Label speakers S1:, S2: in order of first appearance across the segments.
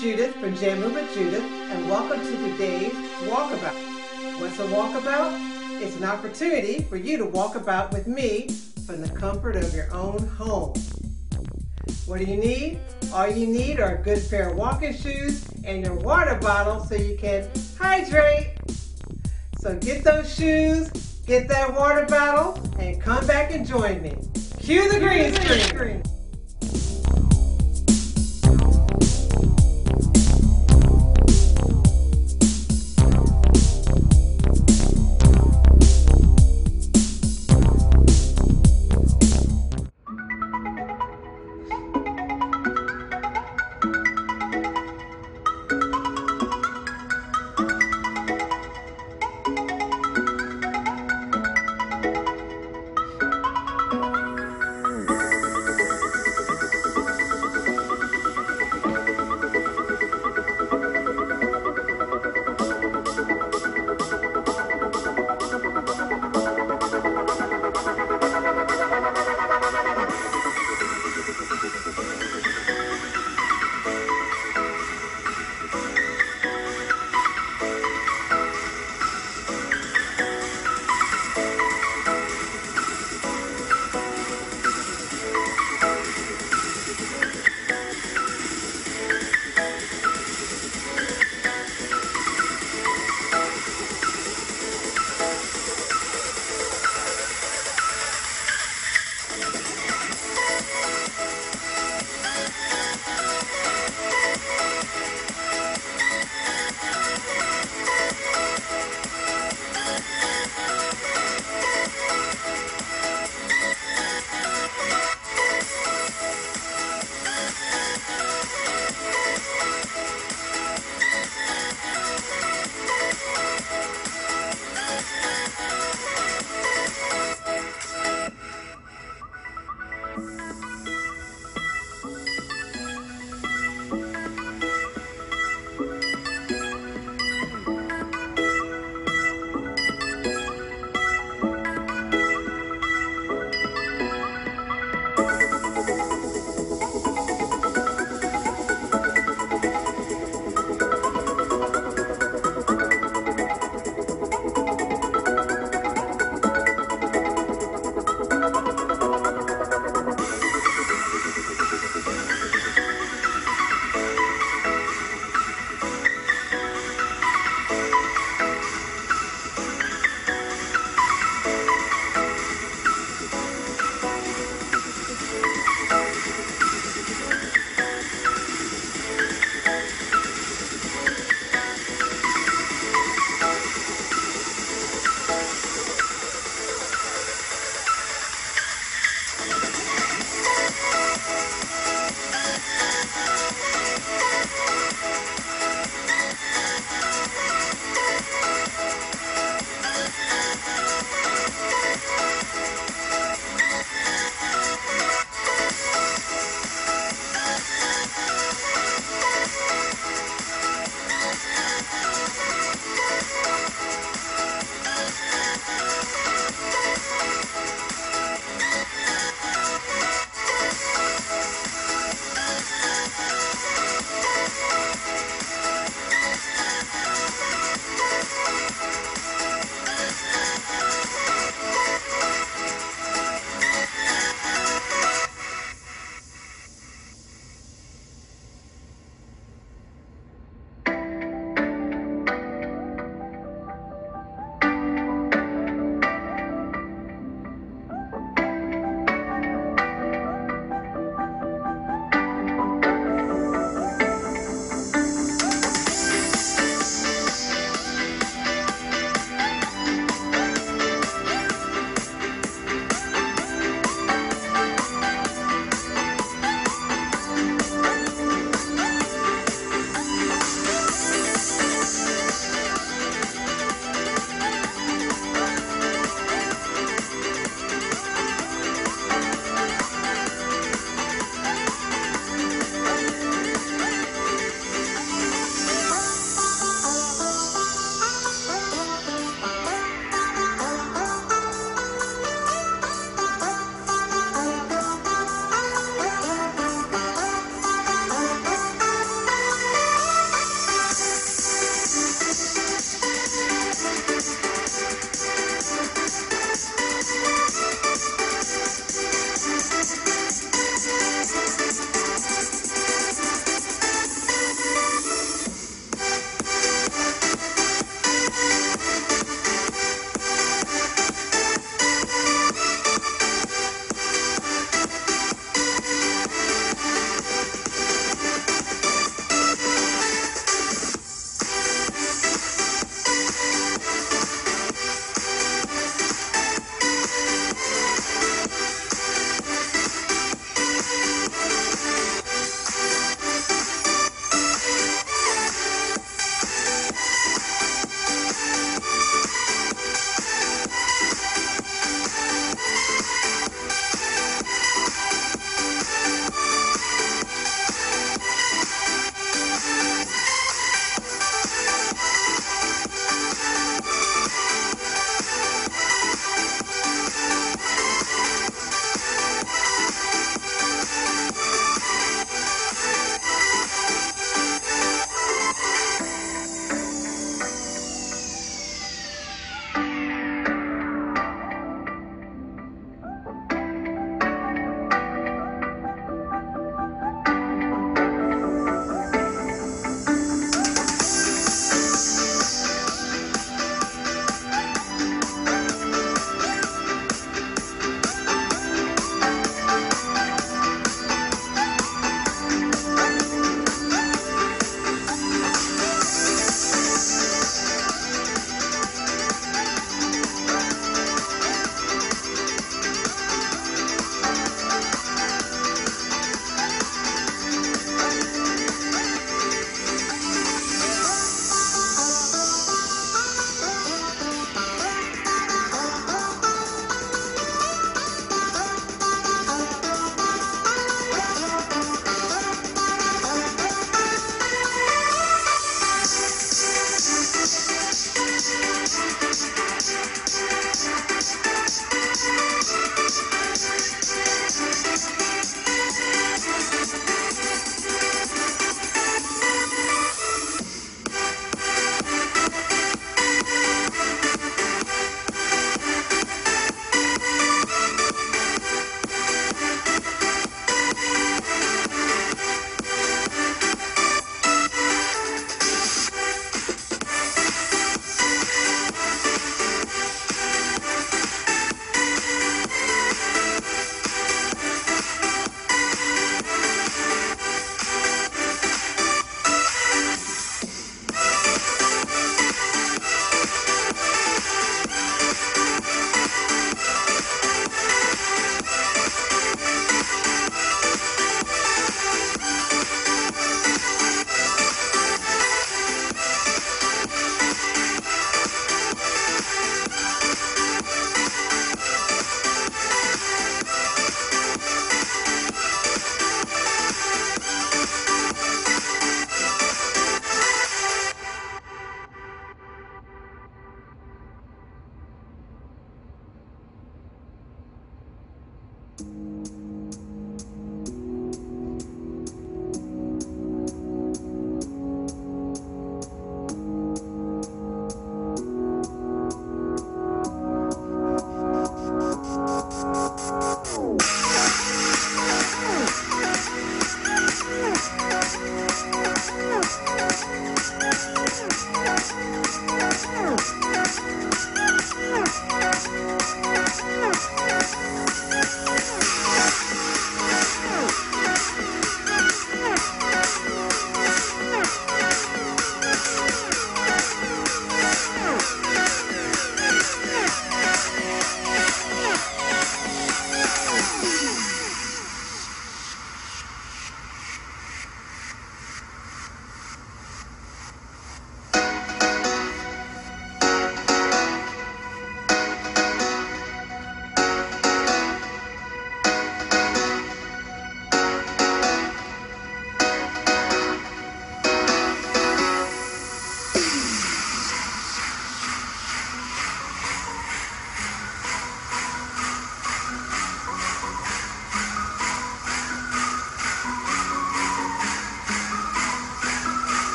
S1: Judith from Jamming with Judith, and welcome to today's Walkabout. What's a walkabout? It's an opportunity for you to walk about with me from the comfort of your own home. What do you need? All you need are a good pair of walking shoes and your water bottle so you can hydrate. So get those shoes, get that water bottle, and come back and join me. Cue the green screen.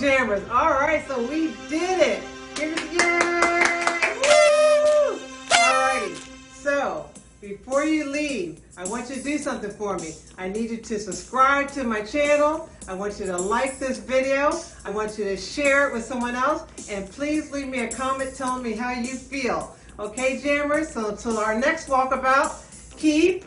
S1: Jammers. All right, so we did it. Give it yay! Woo! So before you leave, I want you to do something for me. I need you to subscribe to my channel. I want you to like this video. I want you to share it with someone else. And please leave me a comment telling me how you feel. Okay, jammers? So until our next walkabout, keep